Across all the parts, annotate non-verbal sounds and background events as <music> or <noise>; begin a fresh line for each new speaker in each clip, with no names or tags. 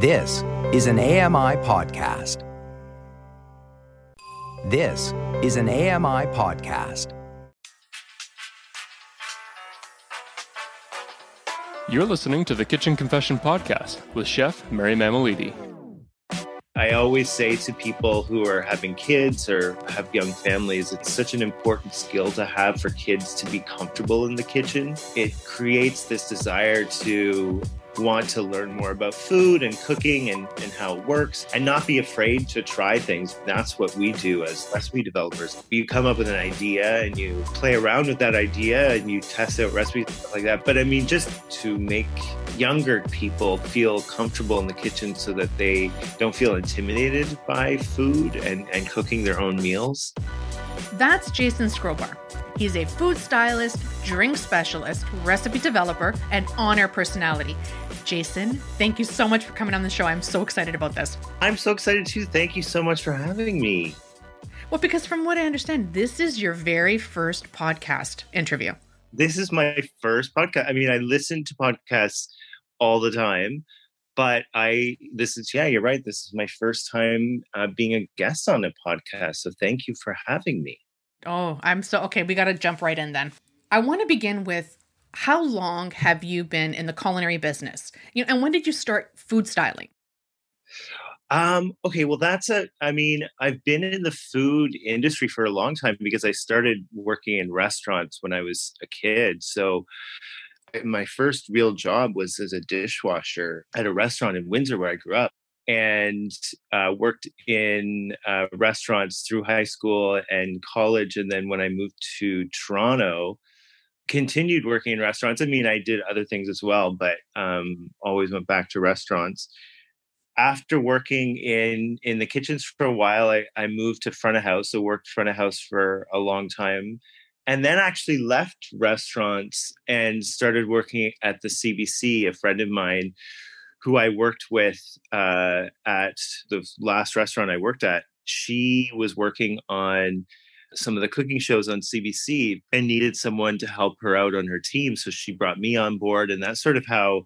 This is an AMI podcast. This is an AMI podcast.
You're listening to the Kitchen Confession Podcast with Chef Mary Mammoliti.
I always say to people who are having kids or have young families, it's such an important skill to have for kids to be comfortable in the kitchen. It creates this desire to want to learn more about food and cooking and, and how it works and not be afraid to try things. That's what we do as recipe developers. You come up with an idea and you play around with that idea and you test out recipes stuff like that. But I mean, just to make younger people feel comfortable in the kitchen so that they don't feel intimidated by food and, and cooking their own meals.
That's Jason Skrobar. He's a food stylist, drink specialist, recipe developer, and on air personality. Jason, thank you so much for coming on the show. I'm so excited about this.
I'm so excited too. Thank you so much for having me.
Well, because from what I understand, this is your very first podcast interview.
This is my first podcast. I mean, I listen to podcasts all the time, but I, this is, yeah, you're right. This is my first time uh, being a guest on a podcast. So thank you for having me.
Oh, I'm so okay. We got to jump right in then. I want to begin with how long have you been in the culinary business? You know, and when did you start food styling?
Um, okay, well, that's a, I mean, I've been in the food industry for a long time because I started working in restaurants when I was a kid. So, my first real job was as a dishwasher at a restaurant in Windsor where I grew up and uh, worked in uh, restaurants through high school and college. And then when I moved to Toronto, continued working in restaurants. I mean, I did other things as well, but um, always went back to restaurants. After working in in the kitchens for a while, I, I moved to front of house. So worked front of house for a long time, and then actually left restaurants and started working at the CBC. A friend of mine, who I worked with uh, at the last restaurant I worked at, she was working on some of the cooking shows on CBC and needed someone to help her out on her team. So she brought me on board. And that's sort of how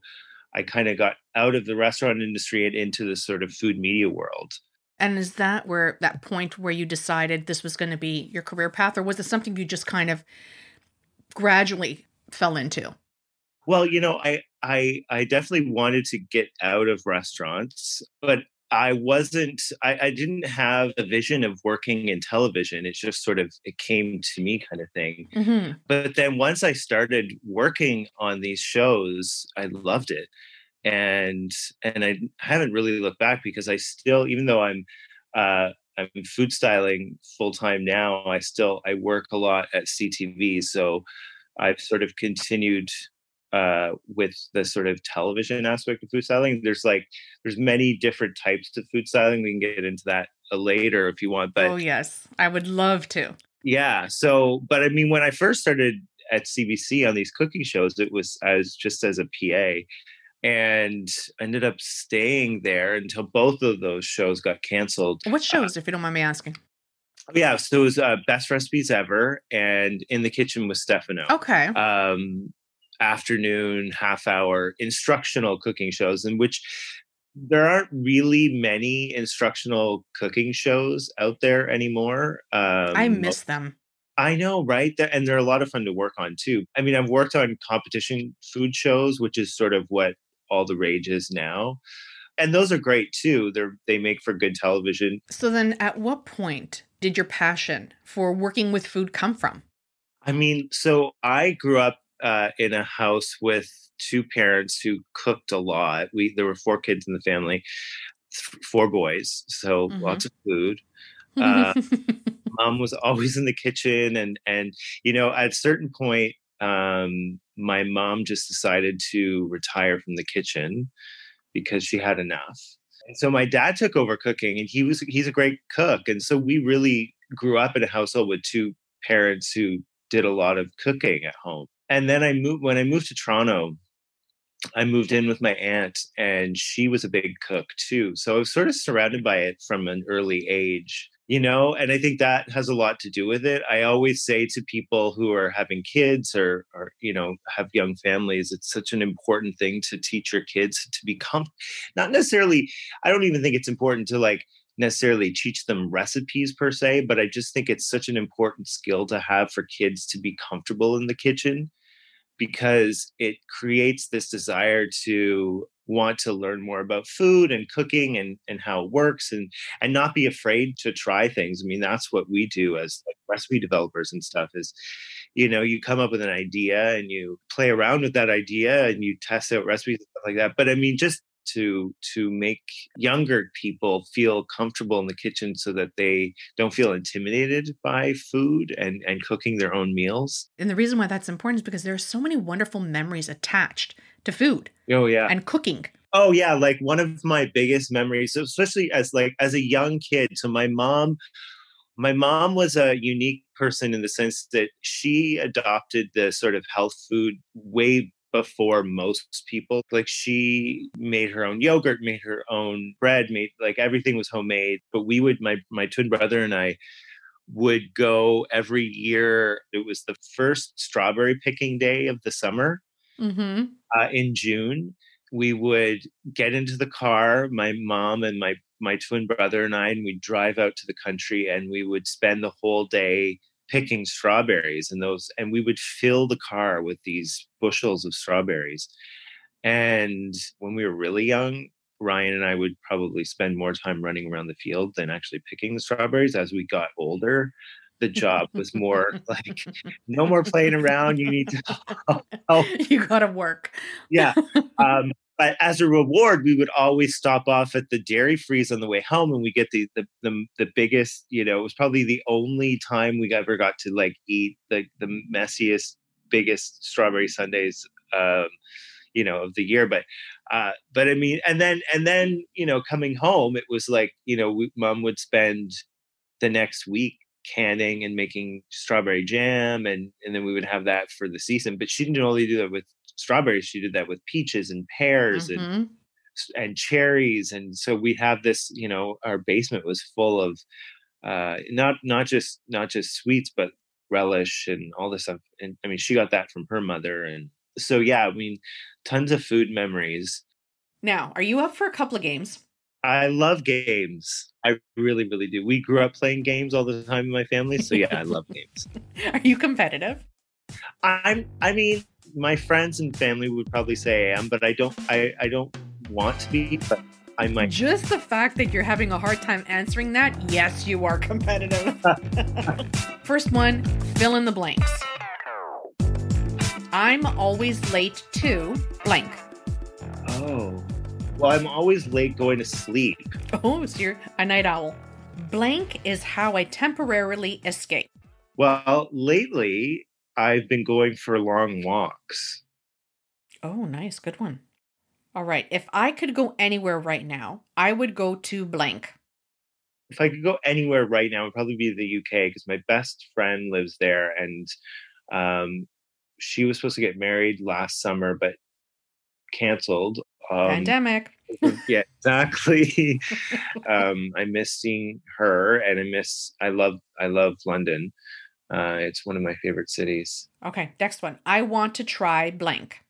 I kind of got out of the restaurant industry and into the sort of food media world.
And is that where that point where you decided this was going to be your career path, or was it something you just kind of gradually fell into?
Well, you know, I I I definitely wanted to get out of restaurants, but I wasn't, I, I, didn't have a vision of working in television. It just sort of, it came to me kind of thing. Mm-hmm. But then once I started working on these shows, I loved it. And, and I haven't really looked back because I still, even though I'm, uh, I'm food styling full time now, I still, I work a lot at CTV. So I've sort of continued uh, with the sort of television aspect of food styling. There's like there's many different types of food styling. We can get into that uh, later if you want. But
oh yes, I would love to.
Yeah. So, but I mean, when I first started at CBC on these cooking shows, it was as just as a PA, and ended up staying there until both of those shows got canceled.
What uh, shows, uh, if you don't mind me asking?
Yeah, so it was uh, best recipes ever, and in the kitchen with Stefano.
Okay.
Um, afternoon, half hour instructional cooking shows in which there aren't really many instructional cooking shows out there anymore.
Um, I miss them.
I know, right? And they're a lot of fun to work on too. I mean, I've worked on competition food shows, which is sort of what all the rage is now. And those are great too. They're they make for good television.
So then at what point did your passion for working with food come from?
I mean, so I grew up uh, in a house with two parents who cooked a lot. We there were four kids in the family, four boys, so mm-hmm. lots of food. Uh, <laughs> mom was always in the kitchen, and and you know at a certain point, um, my mom just decided to retire from the kitchen because she had enough. And so my dad took over cooking, and he was he's a great cook, and so we really grew up in a household with two parents who did a lot of cooking at home and then I moved when I moved to Toronto. I moved in with my aunt, and she was a big cook too. So I was sort of surrounded by it from an early age. you know and i think that has a lot to do with it i always say to people who are having kids or or you know have young families it's such an important thing to teach your kids to become not necessarily i don't even think it's important to like necessarily teach them recipes per se but i just think it's such an important skill to have for kids to be comfortable in the kitchen because it creates this desire to want to learn more about food and cooking and, and how it works and and not be afraid to try things. I mean that's what we do as like recipe developers and stuff is you know you come up with an idea and you play around with that idea and you test out recipes and stuff like that. But i mean just to to make younger people feel comfortable in the kitchen so that they don't feel intimidated by food and and cooking their own meals
And the reason why that's important is because there are so many wonderful memories attached to food
oh yeah
and cooking.
Oh yeah, like one of my biggest memories, especially as like as a young kid. So my mom, my mom was a unique person in the sense that she adopted the sort of health food way before most people. Like she made her own yogurt, made her own bread, made like everything was homemade. But we would my my twin brother and I would go every year. It was the first strawberry picking day of the summer
Mm-hmm.
uh, in June, we would get into the car, my mom and my my twin brother and I, and we'd drive out to the country, and we would spend the whole day picking strawberries, and those, and we would fill the car with these bushels of strawberries. And when we were really young, Ryan and I would probably spend more time running around the field than actually picking the strawberries. As we got older, the job was more <laughs> like no more playing around. You need to <laughs> help
you gotta work.
yeah. <laughs> Um, but as a reward, we would always stop off at the dairy freeze on the way home, and we get the, the the the biggest. You know, it was probably the only time we ever got to like eat the the messiest, biggest strawberry sundaes. Um, you know of the year but uh but i mean and then and then you know coming home it was like you know we, mom would spend the next week canning and making strawberry jam and and then we would have that for the season but she didn't only do that with strawberries she did that with peaches and pears and
Mhm.
and cherries and so we have this you know our basement was full of uh not not just not just sweets but relish and all this stuff and i mean she got that from her mother and so yeah i mean tons of food memories
Now, are you up for a couple of games?
i love games i really really do we grew up playing games all the time in my family so yeah i love <laughs> games
Are you competitive?
i'm i mean my friends and family would probably say i am but i don't i i don't want to be but i might
Just the fact that you're having a hard time answering that, yes, you are competitive. <laughs> First one, fill in the blanks. I'm always late to blank.
oh well i'm always late going to sleep
Oh, so you're a night owl. Blank is how I temporarily escape.
Well, lately I've been going for long walks.
Oh, nice. Good one. All right. If I could go anywhere right now, I would go to blank.
If I could go anywhere right now, it would probably be the UK because my best friend lives there, and um, she was supposed to get married last summer, but canceled. Um,
Pandemic. <laughs>
yeah, exactly. <laughs> um, I miss seeing her, and I miss. I love. I love London. Uh, it's one of my favorite cities.
Okay. Next one. I want to try blank.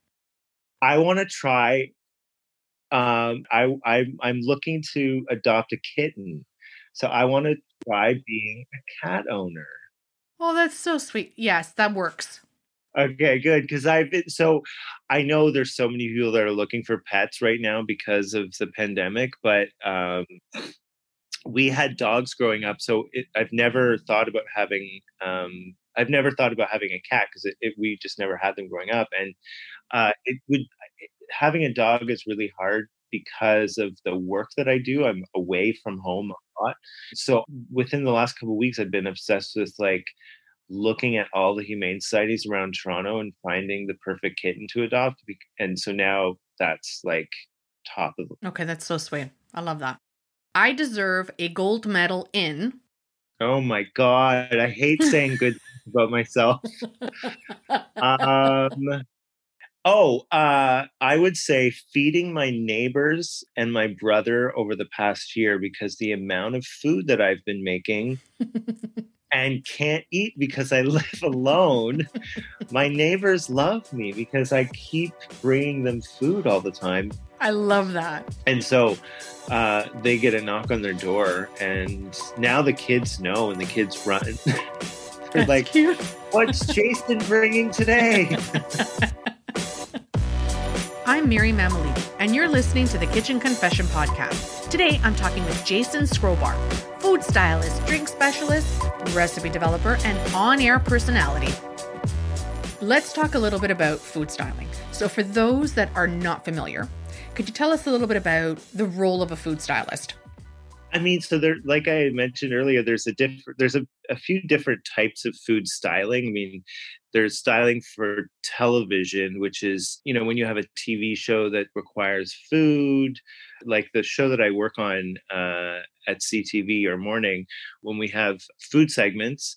I want to try. Um, I, I I'm looking to adopt a kitten, so I want to try being a cat owner.
Oh, that's so sweet. Yes, that works.
Okay, good. Because I've been so I know there's so many people that are looking for pets right now because of the pandemic, but um, we had dogs growing up, so it, I've never thought about having. Um, I've never thought about having a cat because we just never had them growing up, and uh, it would having a dog is really hard because of the work that I do. I'm away from home a lot, so within the last couple of weeks, I've been obsessed with like looking at all the humane societies around Toronto and finding the perfect kitten to adopt. And so now that's like top of
Okay, that's so sweet. I love that. I deserve a gold medal in.
Oh my god, I hate saying good <laughs> things about myself. <laughs> Um Oh, uh, I would say feeding my neighbors and my brother over the past year because the amount of food that I've been making <laughs> and can't eat because I <laughs> live alone. my neighbors love me because I keep bringing them food all the time.
I love that.
And so uh, they get a knock on their door, and now the kids know, and the kids run. <laughs> They're like,
cute.
What's Jason bringing today? <laughs>
I'm Mary Mammoliti, and you're listening to the Kitchen Confession Podcast. Today, I'm talking with Jason Skrobar, food stylist, drink specialist, recipe developer, and on air personality. Let's talk a little bit about food styling. So, for those that are not familiar, could you tell us a little bit about the role of a food stylist?
I mean, so there, like I mentioned earlier, there's a different, there's a, a few different types of food styling. I mean, there's styling for television, which is, you know, when you have a TV show that requires food, like the show that I work on uh, at CTV or morning, when we have food segments,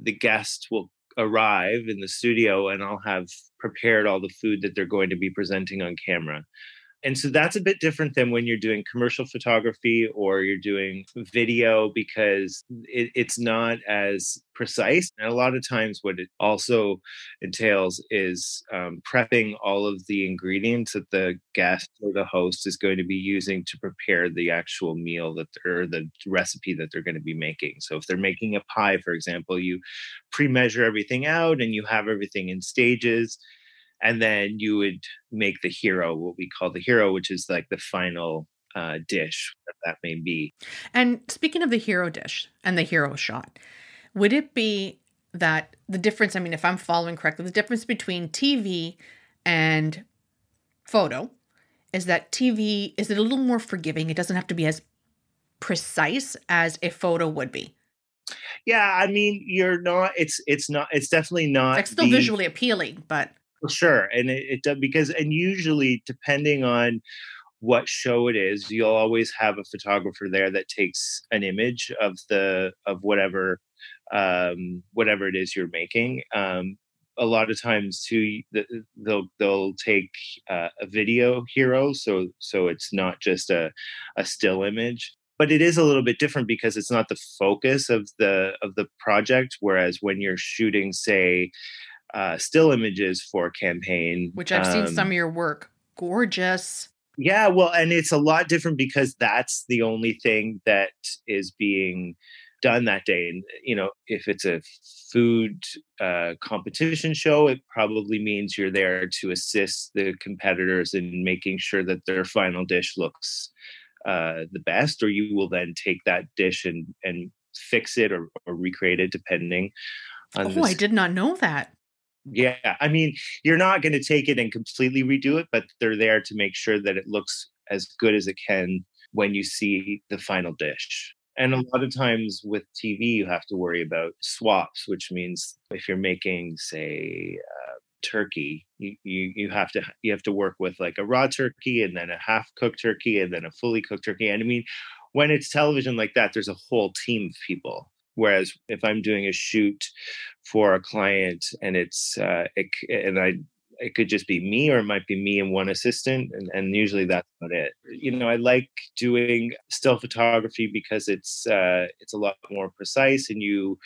the guest will arrive in the studio and I'll have prepared all the food that they're going to be presenting on camera. And so that's a bit different than when you're doing commercial photography or you're doing video because it, it's not as precise. And a lot of times, what it also entails is um, prepping all of the ingredients that the guest or the host is going to be using to prepare the actual meal that or the recipe that they're going to be making. So if they're making a pie, for example, you pre-measure everything out and you have everything in stages and then you would make the hero what we call the hero which is like the final uh, dish that that may be
And speaking of the hero dish and the hero shot, would it be that the difference? I mean, if I'm following correctly, the difference between TV and photo is that TV is it a little more forgiving. It doesn't have to be as precise as a photo would be.
yeah i mean you're not it's it's not it's definitely not
It's still
the-
visually appealing, but
sure and it, it does because and usually depending on what show it is you'll always have a photographer there that takes an image of the of whatever um whatever it is you're making um a lot of times too they'll they'll take uh, a video hero so so it's not just a a still image but it is a little bit different because it's not the focus of the of the project whereas when you're shooting say uh, still images for campaign
which I've seen
um,
some of your work. Gorgeous.
yeah, well, and it's a lot different because that's the only thing that is being done that day. And you know, if it's a food uh, competition show, it probably means you're there to assist the competitors in making sure that their final dish looks uh, the best, or you will then take that dish and and fix it or, or recreate it depending. On
Oh, I did not know that.
Yeah, I mean, you're not going to take it and completely redo it, but they're there to make sure that it looks as good as it can when you see the final dish. And a lot of times with TV, you have to worry about swaps, which means if you're making, say, uh, turkey, you, you you have to you have to work with like a raw turkey and then a half cooked turkey and then a fully cooked turkey. And I mean, when it's television like that, there's a whole team of people. Whereas if I'm doing a shoot for a client and it's uh, it, and I it could just be me or it might be me and one assistant and, and usually that's about it. You know i like doing still photography because it's uh it's a lot more precise and you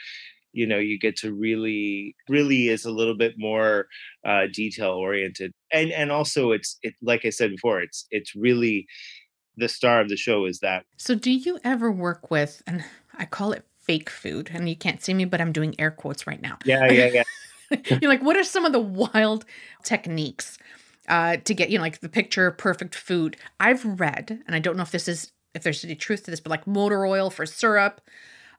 you know you get to really really is a little bit more uh detail oriented. And and also it's it like i said before it's it's really the star of the show is that
So, do you ever work with, and I call it fake food, and you can't see me, but I'm doing air quotes right now.
yeah yeah yeah <laughs>
You're like, what are some of the wild techniques uh, to get, you know, like the picture perfect food? I've read, and I don't know if this is, if there's any truth to this, but like motor oil for syrup,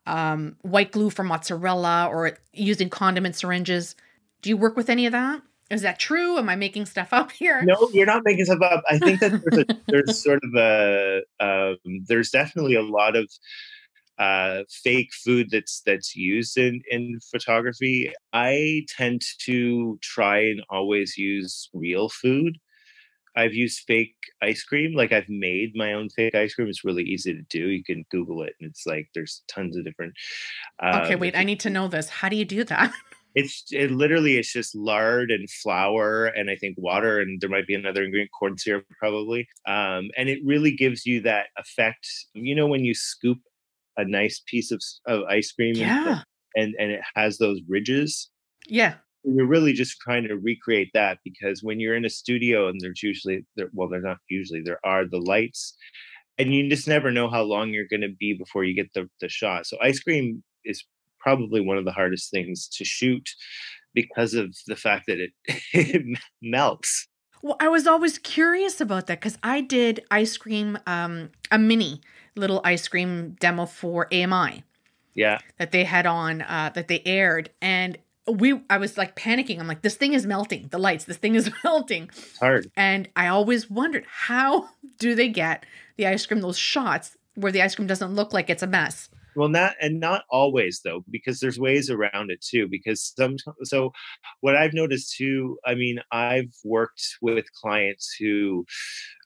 um, white glue for mozzarella, or using condiment syringes. Do you work with any of that? Is that true? Am I making stuff up here?
no you're not making stuff up i think that there's, a, <laughs> there's sort of a um, there's definitely a lot of uh, fake food that's that's used in in photography i tend to try and always use real food i've used fake ice cream like i've made my own fake ice cream it's really easy to do you can google it and it's like there's tons of different
Okay,
um,
wait, I need to know this. How do you do that? <laughs>
It's it literally it's just lard and flour and I think water and there might be another ingredient, corn syrup probably. Um, and it really gives you that effect. You know when you scoop a nice piece of, of ice cream
Yeah.
and, and it has those ridges.
Yeah.
You're really just trying to recreate that because when you're in a studio and there's usually there well, there's not usually there are the lights and you just never know how long you're going to be before you get the, the shot. So ice cream is probably one of the hardest things to shoot because of the fact that it, <laughs> it melts.
Well, I was always curious about that because I did ice cream, um, a mini little ice cream demo for AMI
Yeah.
that they had on, uh, that they aired, and we, I was like panicking. I'm like, this thing is melting. The lights, this thing is <laughs> melting,
It's hard.
and I always wondered how do they get the ice cream those shots where the ice cream doesn't look like it's a mess.
Well, not and not always though, because there's ways around it too. Because some so what I've noticed too, I mean, I've worked with clients who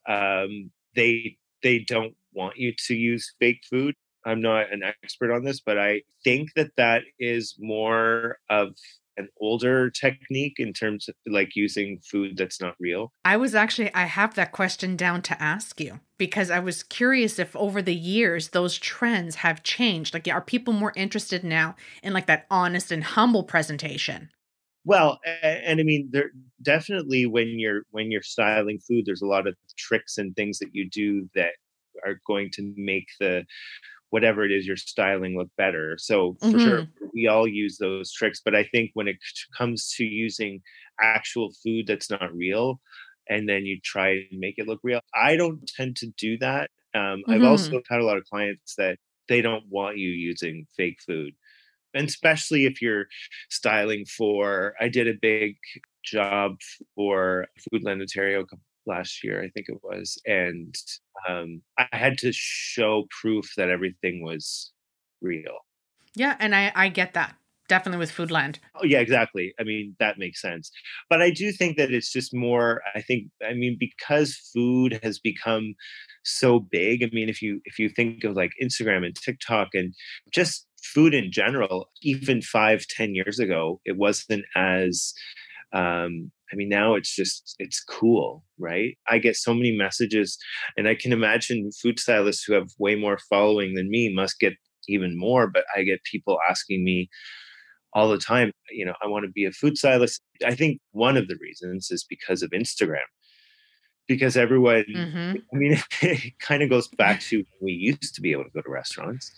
um they they don't want you to use fake food. I'm not an expert on this, but I think that that is more of an older technique in terms of like using food that's not real.
I was actually, I have that question down to ask you because I was curious if over the years those trends have changed. Like, are people more interested now in like that honest and humble presentation?
Well, and I mean, there definitely when you're when you're styling food, there's a lot of tricks and things that you do that are going to make the whatever it is you're styling look better. So for sure, we all use those tricks. But I think when it comes to using actual food that's not real, and then you try and make it look real, I don't tend to do that. Um, I've
Mhm.
also had a lot of clients that they don't want you using fake food and especially if you're styling for i did a big job for foodland ontario co- last year i think it was and um, i had to show proof that everything was real
Yeah, and I I get that definitely with Foodland.
oh yeah exactly i mean that makes sense but i do think that it's just more i think i mean because food has become so big i mean if you if you think of like instagram and tiktok and just food in general even five ten years ago it wasn't as um i mean now it's just it's cool right? I get so many messages and i can imagine food stylists who have way more following than me must get even more but i get people asking me all the time you know i want to be a food stylist. I think one of the reasons is because of instagram because everyone
hmm
i mean <laughs> it kind of goes back to when we used to be able to go to restaurants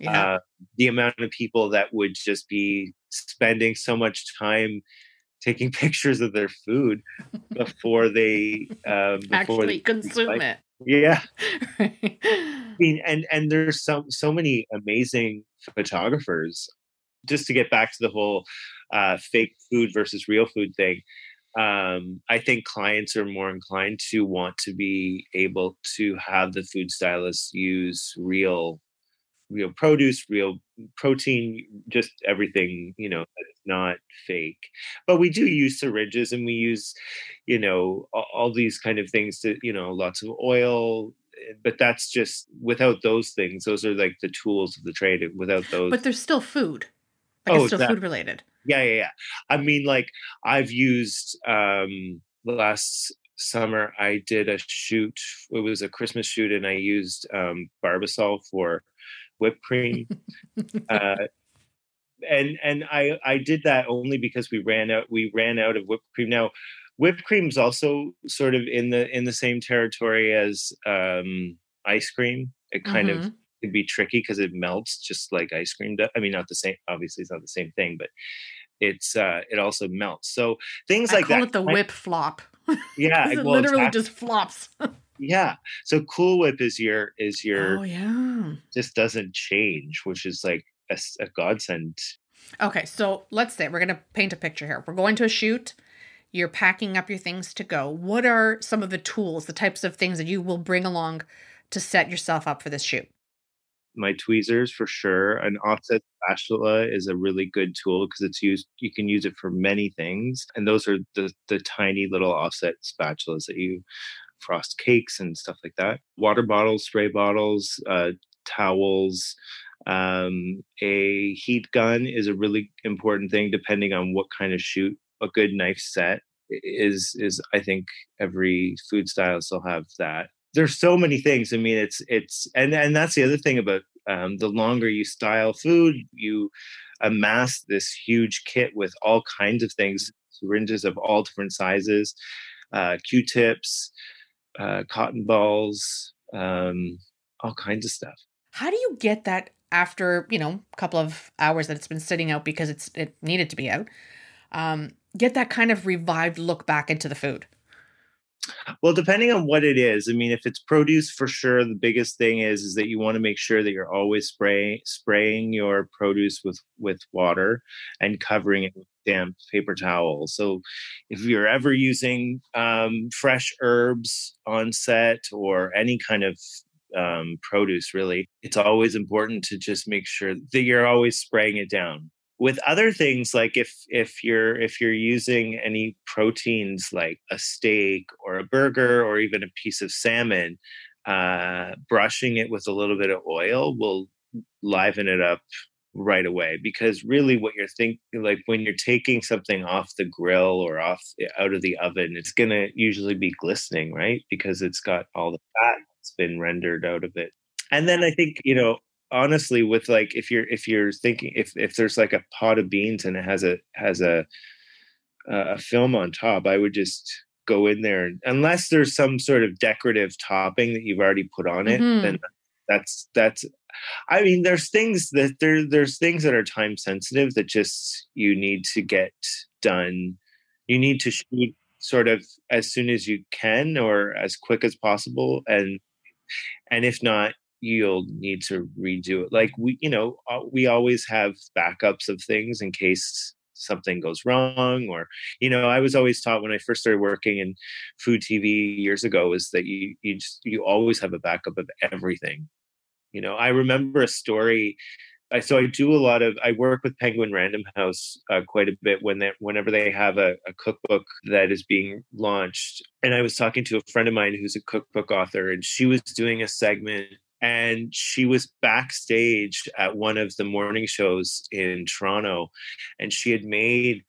Yeah.
uh, the amount of people that would just be spending so much time taking <laughs> pictures of their food before they um before
Actually
they,
consume
like-
it.
yeah <laughs> I mean, and and there's so so many amazing photographers. Just to get back to the whole uh, fake food versus real food thing, um, I think clients are more inclined to want to be able to have the food stylist use real, real produce, real protein, just everything you know that's not fake. But we do use syringes, and we use, you know, all, all these kind of things to you know, lots of oil, but that's just without those things those are like the tools of the trade without those
but there's still food. Like
Oh,
it's still food related.
yeah yeah yeah i mean like i've used um last summer i did a shoot it was a christmas shoot and i used um barbasol for whipped cream <laughs> uh and and i i did that only because we ran out we ran out of whipped cream now whipped cream's also sort of in the in the same territory as um ice cream it kind of
Mhm.
can be tricky because it melts just like ice cream does. I mean, not the same. Obviously, it's not the same thing, but it's uh it also melts. So things
I
like
call
that.
it the whip flop. <laughs>
Yeah,
it
well,
literally
exactly.
just flops. <laughs>
yeah. So Cool Whip is your is your
Oh yeah.
just doesn't change, which is like a godsend.
Okay, so let's say we're going to paint a picture here. We're going to a shoot. You're packing up your things to go. What are some of the tools, the types of things that you will bring along to set yourself up for this shoot?
My tweezers for sure. An offset spatula is a really good tool because it's used. You can use it for many things, and those are the the tiny little offset spatulas that you frost cakes and stuff like that. Water bottles, spray bottles, uh, towels, Um, a heat gun is a really important thing, depending on what kind of shoot. A good knife set is is I think every food stylist will have that. There's so many things. I mean, it's it's and and that's the other thing about um, the longer you style food, you amass this huge kit with all kinds of things, syringes of all different sizes, uh, Q-tips, uh, cotton balls, um, all kinds of stuff.
How do you get that after you know a couple of hours that it's been sitting out because it's it needed to be out? Um, get that kind of revived look back into the food.
Well, depending on what it is, I mean, if it's produce, for sure, the biggest thing is is that you want to make sure that you're always spraying spraying your produce with with water and covering it with damp paper towel. So, if you're ever using um, fresh herbs on set or any kind of um, produce, really, it's always important to just make sure that you're always spraying it down with other things like if if you're if you're using any proteins like a steak or a burger or even a piece of salmon uh, brushing it with a little bit of oil will liven it up right away because really what you're thinking like when you're taking something off the grill or off out of the oven it's going to usually be glistening right because it's got all the fat that's been rendered out of it and then i think you know honestly with like if you're if you're thinking if if there's like a pot of beans and it has a has a a film on top i would just go in there unless there's some sort of decorative topping that you've already put on it mm-hmm. then that's that's i mean there's things that there there's things that are time sensitive that just you need to get done you need to shoot sort of as soon as you can or as quick as possible and and if not you'll need to redo it. Like we, you know, uh, we always have backups of things in case something goes wrong or you know i was always taught when i first started working in food tv years ago is that you you just you always have a backup of everything you know i remember a story I, so I do a lot of I work with Penguin Random House uh, quite a bit when they whenever they have a, a, cookbook that is being launched. And I was talking to a friend of mine who's a cookbook author, and she was doing a segment and she was backstage at one of the morning shows in Toronto and she had made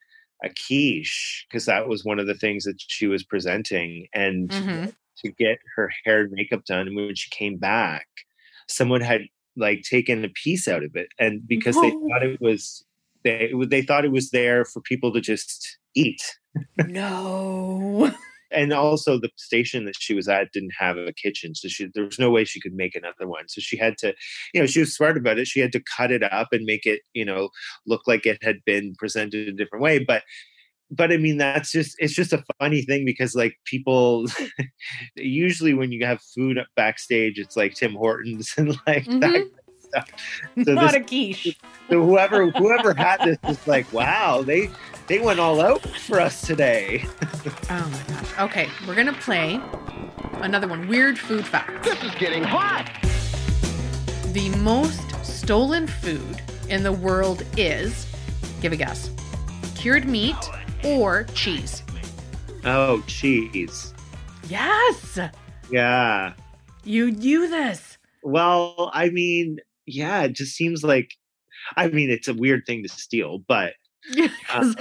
a quiche because that was one of the things that she was presenting and mm-hmm. to get her hair and makeup done and when she came back someone had like taken a piece out of it and because they thought it was they they thought it was there for people to just eat.
No. <laughs>
And also the station that she was at didn't have a kitchen so she there was no way she could make another one. So she had to you know she was smart about it. She had to cut it up and make it you know look like it had been presented a different way but but I mean that's just it's just a funny thing because like people <laughs> usually when you have food backstage it's like Tim Hortons <laughs> and like mm-hmm. that
stuff. <laughs> So Not this, a quiche.
So whoever whoever had this is like, wow, they they went all out for us today.
oh my gosh. Okay, we're gonna play another one. Weird food fact.
This is getting hot.
The most stolen food in the world is, give a guess, cured meat or cheese.
Oh, cheese.
Yes.
Yeah.
You knew this.
Well, I mean, yeah, it just seems like, I mean, it's a weird thing to steal, but. <laughs>
Um,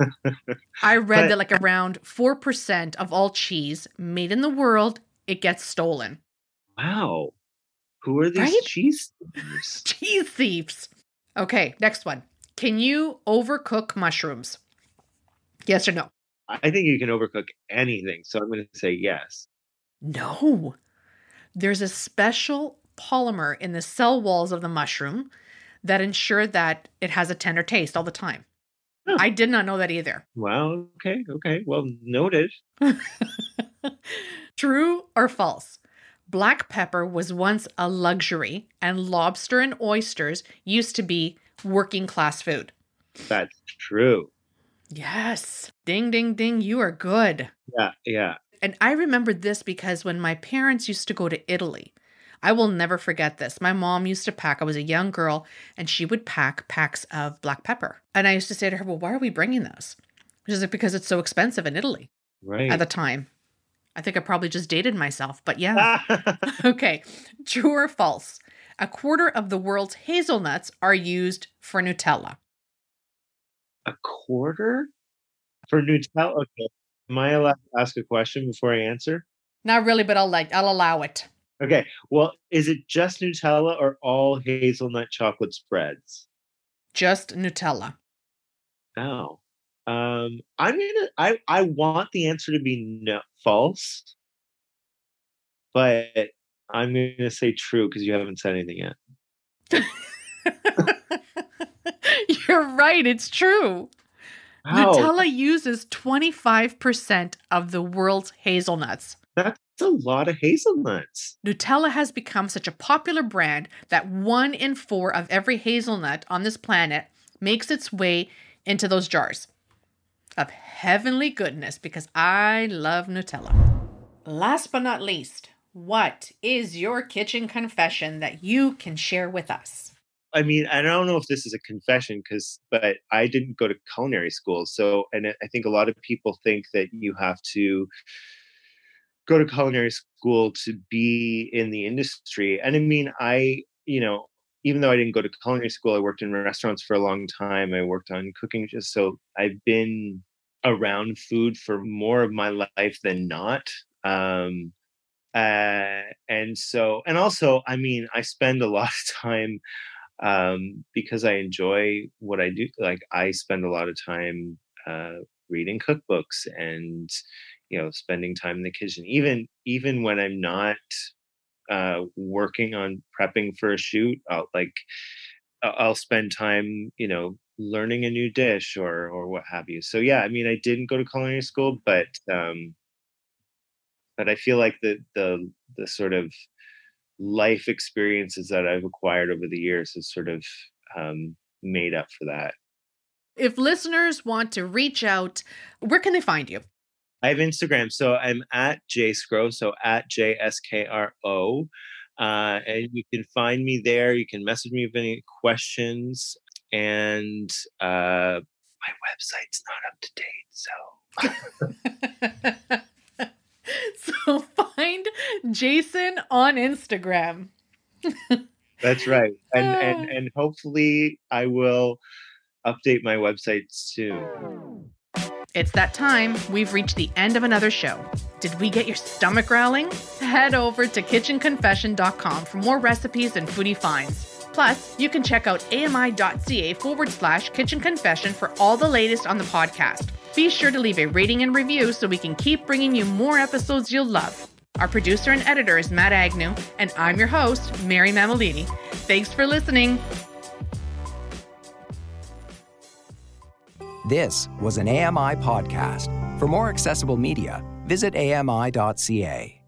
<laughs> I read but, that like around 4% of all cheese made in the world, it gets stolen.
Wow. Who are these right? cheese <laughs>
thieves? cheese thieves. Okay, next one. Can you overcook mushrooms? Yes or no?
I think you can overcook anything, so I'm going to say yes.
No. There's a special polymer in the cell walls of the mushroom that ensure that it has a tender taste all the time. I did not know that either.
Wow. Okay. Okay. Well, noted. <laughs>
True or false? Black pepper was once a luxury, and lobster and oysters used to be working class food.
That's true.
Yes. Ding, ding, ding. You are good.
Yeah. Yeah.
And I remember this because when my parents used to go to Italy, I will never forget this. My mom used to pack, I was a young girl, and she would pack packs of black pepper. And I used to say to her, Well, why are we bringing those? She's like, Because it's so expensive in Italy
right.
at the time. I think I probably just dated myself, but yeah. <laughs> <laughs> okay. True or false? a quarter of the world's hazelnuts are used for Nutella.
A quarter for Nutella. Okay. Am I allowed to ask a question before I answer?
Not really, but I'll like I'll allow it.
Okay. Well, is it just Nutella or all hazelnut chocolate spreads?
Just Nutella.
Oh. Um, I'm gonna. I I want the answer to be no, false, but I'm gonna say true because you haven't said anything yet. <laughs> <laughs>
You're right. It's true.
Wow,
Nutella uses 25% of the world's hazelnuts.
that's a lot of hazelnuts.
Nutella has become such a popular brand that one in four of every hazelnut on this planet makes its way into those jars of heavenly goodness because I love Nutella. Last but not least, what is your kitchen confession that you can share with us?
I mean, I don't know if this is a confession because, but I didn't go to culinary school. So, and I think a lot of people think that you have to go to culinary school to be in the industry. And I mean, I, you know, even though I didn't go to culinary school, I worked in restaurants for a long time. I worked on cooking. Just so I've been around food for more of my life than not. Um, uh, and so, and also, I mean, I spend a <laughs> lot of time um, because I enjoy what I do. Like I spend a lot of time uh, reading cookbooks and you know spending time in the kitchen. Even even when I'm not uh, working on prepping for a shoot, I'll like I'll spend time you know learning a new dish or or what have you. So yeah, I mean I didn't go to culinary school, but um, but I feel like the the the sort of life experiences that I've acquired over the years has sort of um, made up for that.
If listeners want to reach out, where can they find you?
I have Instagram, so I'm at jskro, so at j s k r o, uh, and you can find me there. You can message me with any questions, and uh, my website's not up to date, so. <laughs> <laughs>
Jason on Instagram.
That's right, and <laughs> and and hopefully I will update my website soon.
It's that time. We've reached the end of another show. Did we get your stomach growling? Head over to kitchenconfession.com for more recipes and foodie finds. Plus, you can check out ami.ca forward slash kitchen confession for all the latest on the podcast. Be sure to leave a rating and review so we can keep bringing you more episodes you'll love. Our producer and editor is Matt Agnew, and I'm your host, Mary Mammoliti. Thanks for listening.
This was an AMI podcast. For more accessible media, visit ami.ca.